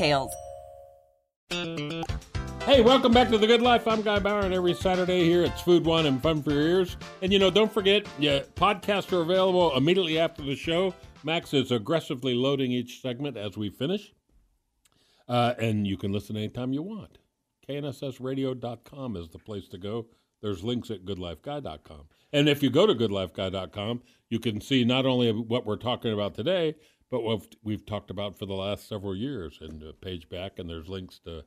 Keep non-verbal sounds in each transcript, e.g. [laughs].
details. Hey, welcome back to The Good Life. I'm Guy Bauer, and every Saturday here it's Food One and Fun for Your Ears. And you know, don't forget, yeah, podcasts are available immediately after the show. Max is aggressively loading each segment as we finish. Uh, and you can listen anytime you want. KNSSradio.com is the place to go. There's links at goodlifeguy.com. And if you go to goodlifeguy.com, you can see not only what we're talking about today, but what we've talked about for the last several years. And a page back, and there's links to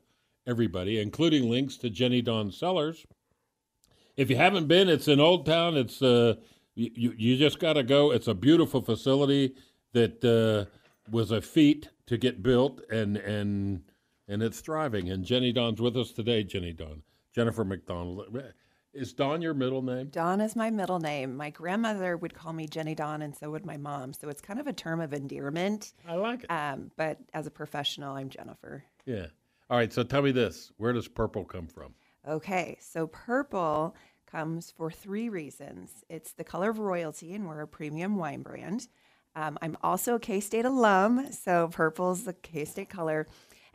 everybody, including links to Jenny Dawn Cellars If you haven't been, it's in Old Town. It's uh, you, you just got to go. It's a beautiful facility that uh, was a feat to get built, and and and it's thriving. And Jenny Dawn's with us today. Jenny Dawn, Jennifer McDonald. Is Dawn your middle name? Dawn is my middle name. My grandmother would call me Jenny Dawn, and so would my mom. So it's kind of a term of endearment. I like it. Um, but as a professional, I'm Jennifer. Yeah. All right. So tell me this: Where does purple come from? Okay. So purple comes for three reasons. It's the color of royalty, and we're a premium wine brand. Um, I'm also a K State alum, so purple's the K State color.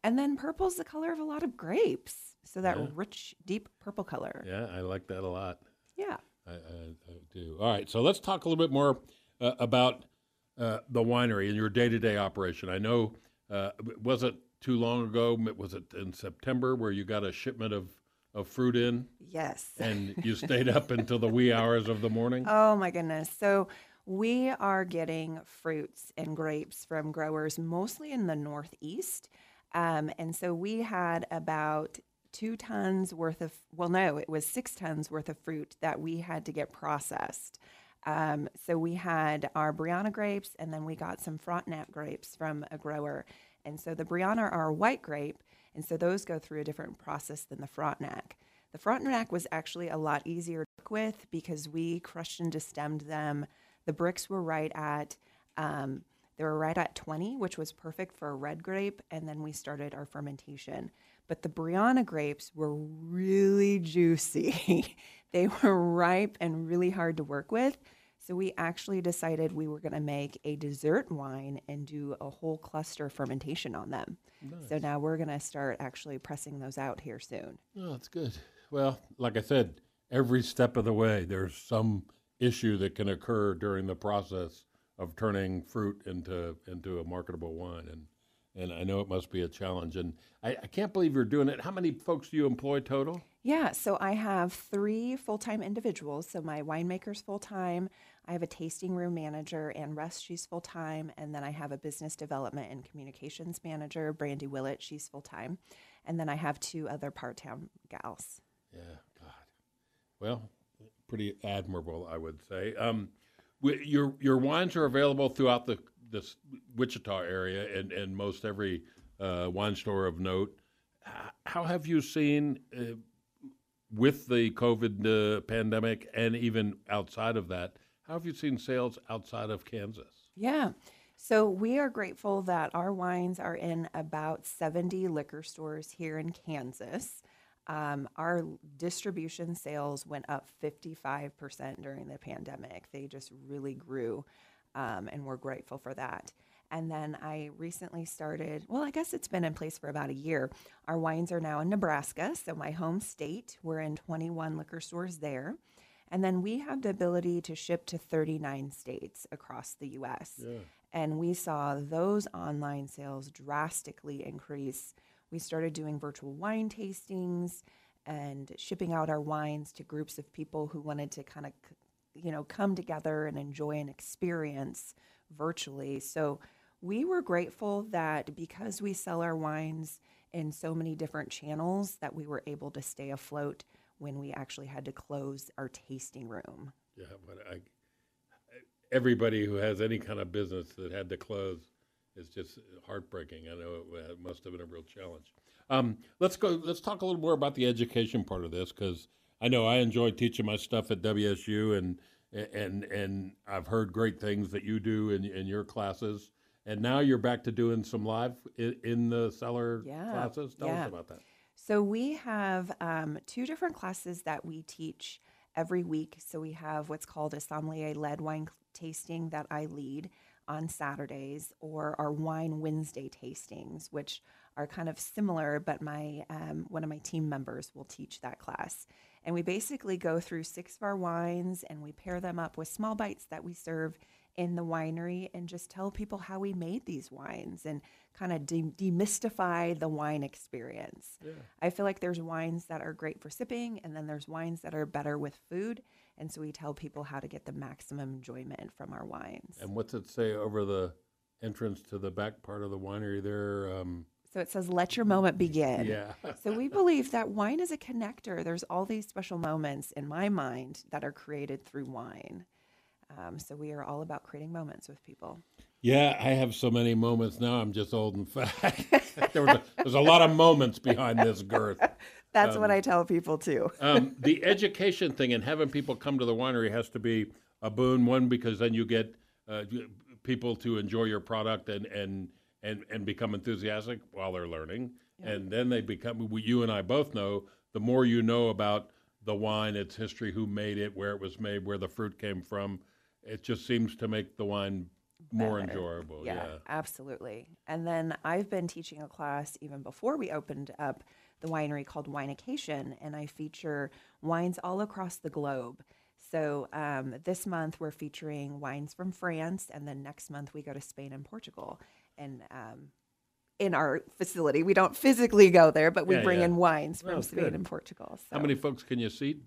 And then purple's the color of a lot of grapes. So that yeah. rich, deep purple color. Yeah, I like that a lot. Yeah. I, I, I do. All right, so let's talk a little bit more uh, about uh, the winery and your day to day operation. I know, uh, was it too long ago? Was it in September where you got a shipment of, of fruit in? Yes. And [laughs] you stayed up until the wee hours of the morning? Oh, my goodness. So, we are getting fruits and grapes from growers mostly in the Northeast. Um, and so we had about two tons worth of, well, no, it was six tons worth of fruit that we had to get processed. Um, so we had our Brianna grapes, and then we got some Frontenac grapes from a grower. And so the Brianna are a white grape, and so those go through a different process than the Frontenac. The Frontenac was actually a lot easier to work with because we crushed and destemmed them. The Brix were right at, um, they were right at 20, which was perfect for a red grape, and then we started our fermentation. But the Brianna grapes were really juicy. [laughs] they were ripe and really hard to work with. So we actually decided we were going to make a dessert wine and do a whole cluster fermentation on them. Nice. So now we're going to start actually pressing those out here soon. Oh, that's good. Well, like I said, every step of the way, there's some issue that can occur during the process of turning fruit into into a marketable wine, and and I know it must be a challenge. And I, I, can't believe you're doing it. How many folks do you employ total? Yeah, so I have three full time individuals. So my winemaker's full time. I have a tasting room manager, and Rest, she's full time. And then I have a business development and communications manager, Brandy Willett, she's full time. And then I have two other part time gals. Yeah, God. Well, pretty admirable, I would say. Um, your your wines are available throughout the this Wichita area and, and most every uh, wine store of note. How have you seen uh, with the COVID uh, pandemic and even outside of that? How have you seen sales outside of Kansas? Yeah. So we are grateful that our wines are in about 70 liquor stores here in Kansas. Um, our distribution sales went up 55% during the pandemic. They just really grew um, and we're grateful for that. And then I recently started, well, I guess it's been in place for about a year. Our wines are now in Nebraska, so my home state. We're in 21 liquor stores there. And then we have the ability to ship to 39 states across the US. Yeah. And we saw those online sales drastically increase. We started doing virtual wine tastings and shipping out our wines to groups of people who wanted to kind of, you know, come together and enjoy an experience virtually. So we were grateful that because we sell our wines in so many different channels that we were able to stay afloat when we actually had to close our tasting room. Yeah, but I, everybody who has any kind of business that had to close is just heartbreaking. I know it, it must have been a real challenge. Um, let's go. Let's talk a little more about the education part of this because I know I enjoy teaching my stuff at WSU, and and and I've heard great things that you do in in your classes. And now you're back to doing some live in, in the cellar Yeah, classes. Tell yeah. us about that. So we have um, two different classes that we teach every week. So we have what's called a sommelier led wine tasting that I lead on Saturdays, or our wine Wednesday tastings, which are kind of similar, but my um, one of my team members will teach that class. And we basically go through six of our wines and we pair them up with small bites that we serve in the winery and just tell people how we made these wines and kind of de- demystify the wine experience. I feel like there's wines that are great for sipping, and then there's wines that are better with food. And so we tell people how to get the maximum enjoyment from our wines. And what's it say over the entrance to the back part of the winery there? Um, So it says, let your moment [laughs] begin. yeah. So we believe that wine is a connector. There's all these special moments in my mind that are created through wine. Um, so we are all about creating moments with people. Yeah, I have so many moments now. I'm just old and fat. [laughs] there was a, there's a lot of moments behind this girth. [laughs] That's what I tell people too. Um, the education thing and having people come to the winery has to be a boon. One because then you get uh, people to enjoy your product and and and and become enthusiastic while they're learning, and then they become. we- You and I both know the more you know about the wine, its history, who made it, where it was made, where the fruit came from. It just seems to make the wine more enjoyable. Yeah, yeah. absolutely. And then I've been teaching a class even before we opened up the winery called Winecation, and I feature wines all across the globe. So um, this month we're featuring wines from France, and then next month we go to Spain and Portugal. And um, in our facility, we don't physically go there, but we Yeah, bring yeah. in wines from Oh, Spain good. and Portugal. How many folks can you seat?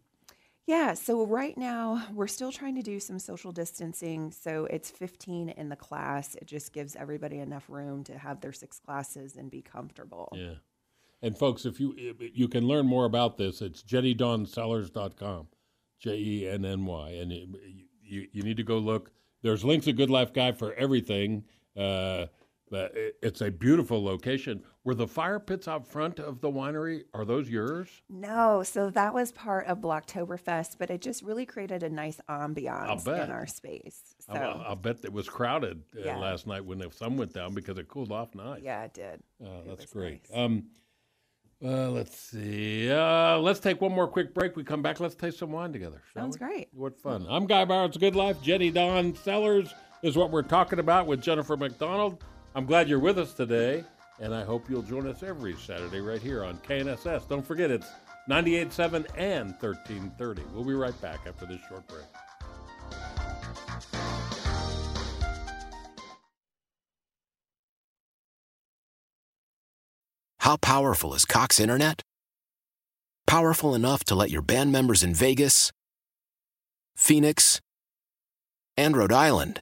yeah, so right now we're still trying to do some social distancing. So it's 15 in the class. It just gives everybody enough room to have their six classes and be comfortable. Yeah. And folks, if you you can learn more about this, it's jennydawncellars.com, J E N N Y, and it, you you need to go look. There's links at Good Life Guy for everything. Uh, it's a beautiful location. Were the fire pits out front of the winery? Are those yours? No, so that was part of Blocktoberfest, but it just really created a nice ambiance in our space. So I'll, I'll bet it was crowded uh, Yeah. last night when the sun went down because it cooled off nice. yeah, it did. Oh, It that's great. nice. Um, uh, let's see. Uh, let's take one more quick break. We come back. Let's taste some wine together. Sounds we? great. What fun. I'm Guy Bauer. It's Good Life. Jenny Dawn Cellars is what we're talking about with Jennifer McDonald. I'm glad you're with us today, and I hope you'll join us every Saturday right here on KNSS. Don't forget, it's 98.7 and 1330. We'll be right back after this short break. How powerful is Cox Internet? Powerful enough to let your band members in Vegas, Phoenix, and Rhode Island